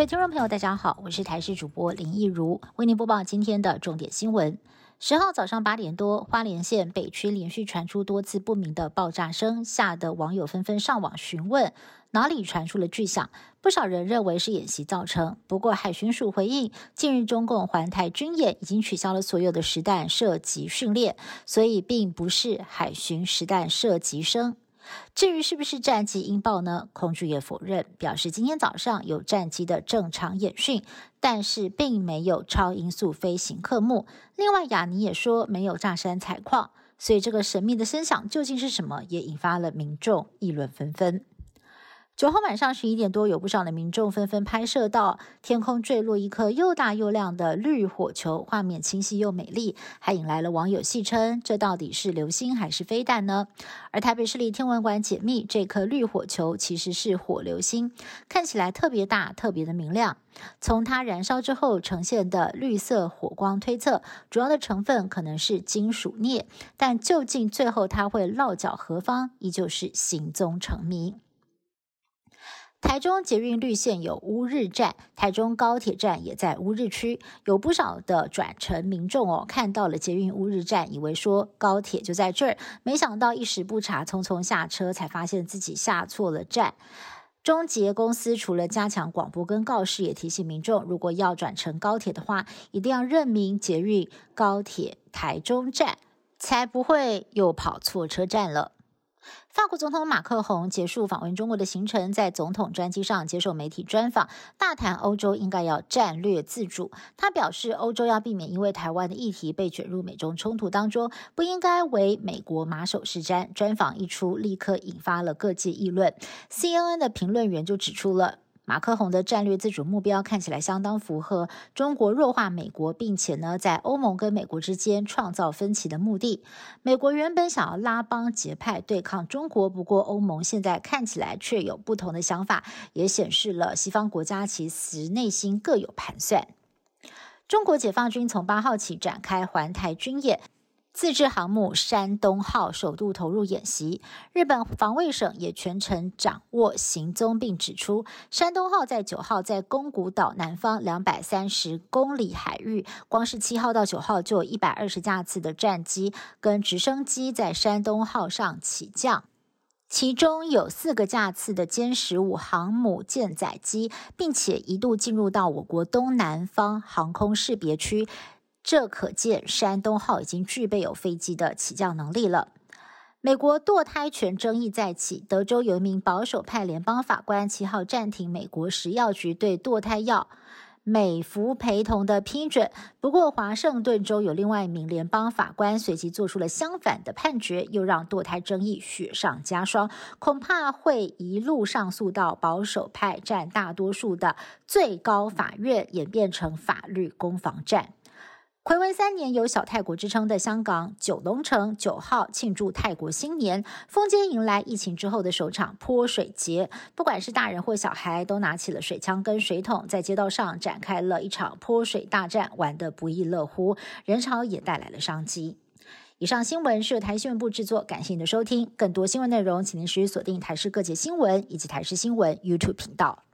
各位听众朋友，大家好，我是台视主播林义如，为您播报今天的重点新闻。十号早上八点多，花莲县北区连续传出多次不明的爆炸声，吓得网友纷纷上网询问哪里传出了巨响。不少人认为是演习造成。不过海巡署回应，近日中共环台军演已经取消了所有的实弹射击训练，所以并不是海巡实弹射击声。至于是不是战机音爆呢？空军也否认，表示今天早上有战机的正常演训，但是并没有超音速飞行科目。另外，雅尼也说没有炸山采矿，所以这个神秘的声响究竟是什么，也引发了民众议论纷纷。九号晚上十一点多，有不少的民众纷纷拍摄到天空坠落一颗又大又亮的绿火球，画面清晰又美丽，还引来了网友戏称：这到底是流星还是飞弹呢？而台北市立天文馆解密，这颗绿火球其实是火流星，看起来特别大、特别的明亮。从它燃烧之后呈现的绿色火光推测，主要的成分可能是金属镍，但究竟最后它会落脚何方，依旧是行踪成谜。台中捷运绿线有乌日站，台中高铁站也在乌日区，有不少的转乘民众哦，看到了捷运乌日站，以为说高铁就在这儿，没想到一时不察，匆匆下车才发现自己下错了站。中捷公司除了加强广播跟告示，也提醒民众，如果要转乘高铁的话，一定要认明捷运高铁台中站，才不会又跑错车站了。法国总统马克宏结束访问中国的行程，在总统专机上接受媒体专访，大谈欧洲应该要战略自主。他表示，欧洲要避免因为台湾的议题被卷入美中冲突当中，不应该为美国马首是瞻。专访一出，立刻引发了各界议论。CNN 的评论员就指出了。马克宏的战略自主目标看起来相当符合中国弱化美国，并且呢，在欧盟跟美国之间创造分歧的目的。美国原本想要拉帮结派对抗中国，不过欧盟现在看起来却有不同的想法，也显示了西方国家其实内心各有盘算。中国解放军从八号起展开环台军演。自制航母山东号首度投入演习，日本防卫省也全程掌握行踪，并指出，山东号在九号在宫古岛南方两百三十公里海域，光是七号到九号就有一百二十架次的战机跟直升机在山东号上起降，其中有四个架次的歼十五航母舰载机，并且一度进入到我国东南方航空识别区。这可见山东号已经具备有飞机的起降能力了。美国堕胎权争议再起，德州有一名保守派联邦法官七号暂停美国食药局对堕胎药美孚陪同的批准。不过，华盛顿州有另外一名联邦法官随即做出了相反的判决，又让堕胎争议雪上加霜，恐怕会一路上诉到保守派占大多数的最高法院，演变成法律攻防战。回违三年有小泰国之称的香港九龙城九号庆祝泰国新年，封街迎来疫情之后的首场泼水节。不管是大人或小孩，都拿起了水枪跟水桶，在街道上展开了一场泼水大战，玩得不亦乐乎。人潮也带来了商机。以上新闻是由台新闻部制作，感谢您的收听。更多新闻内容，请您持续锁定台视各界新闻以及台视新闻 YouTube 频道。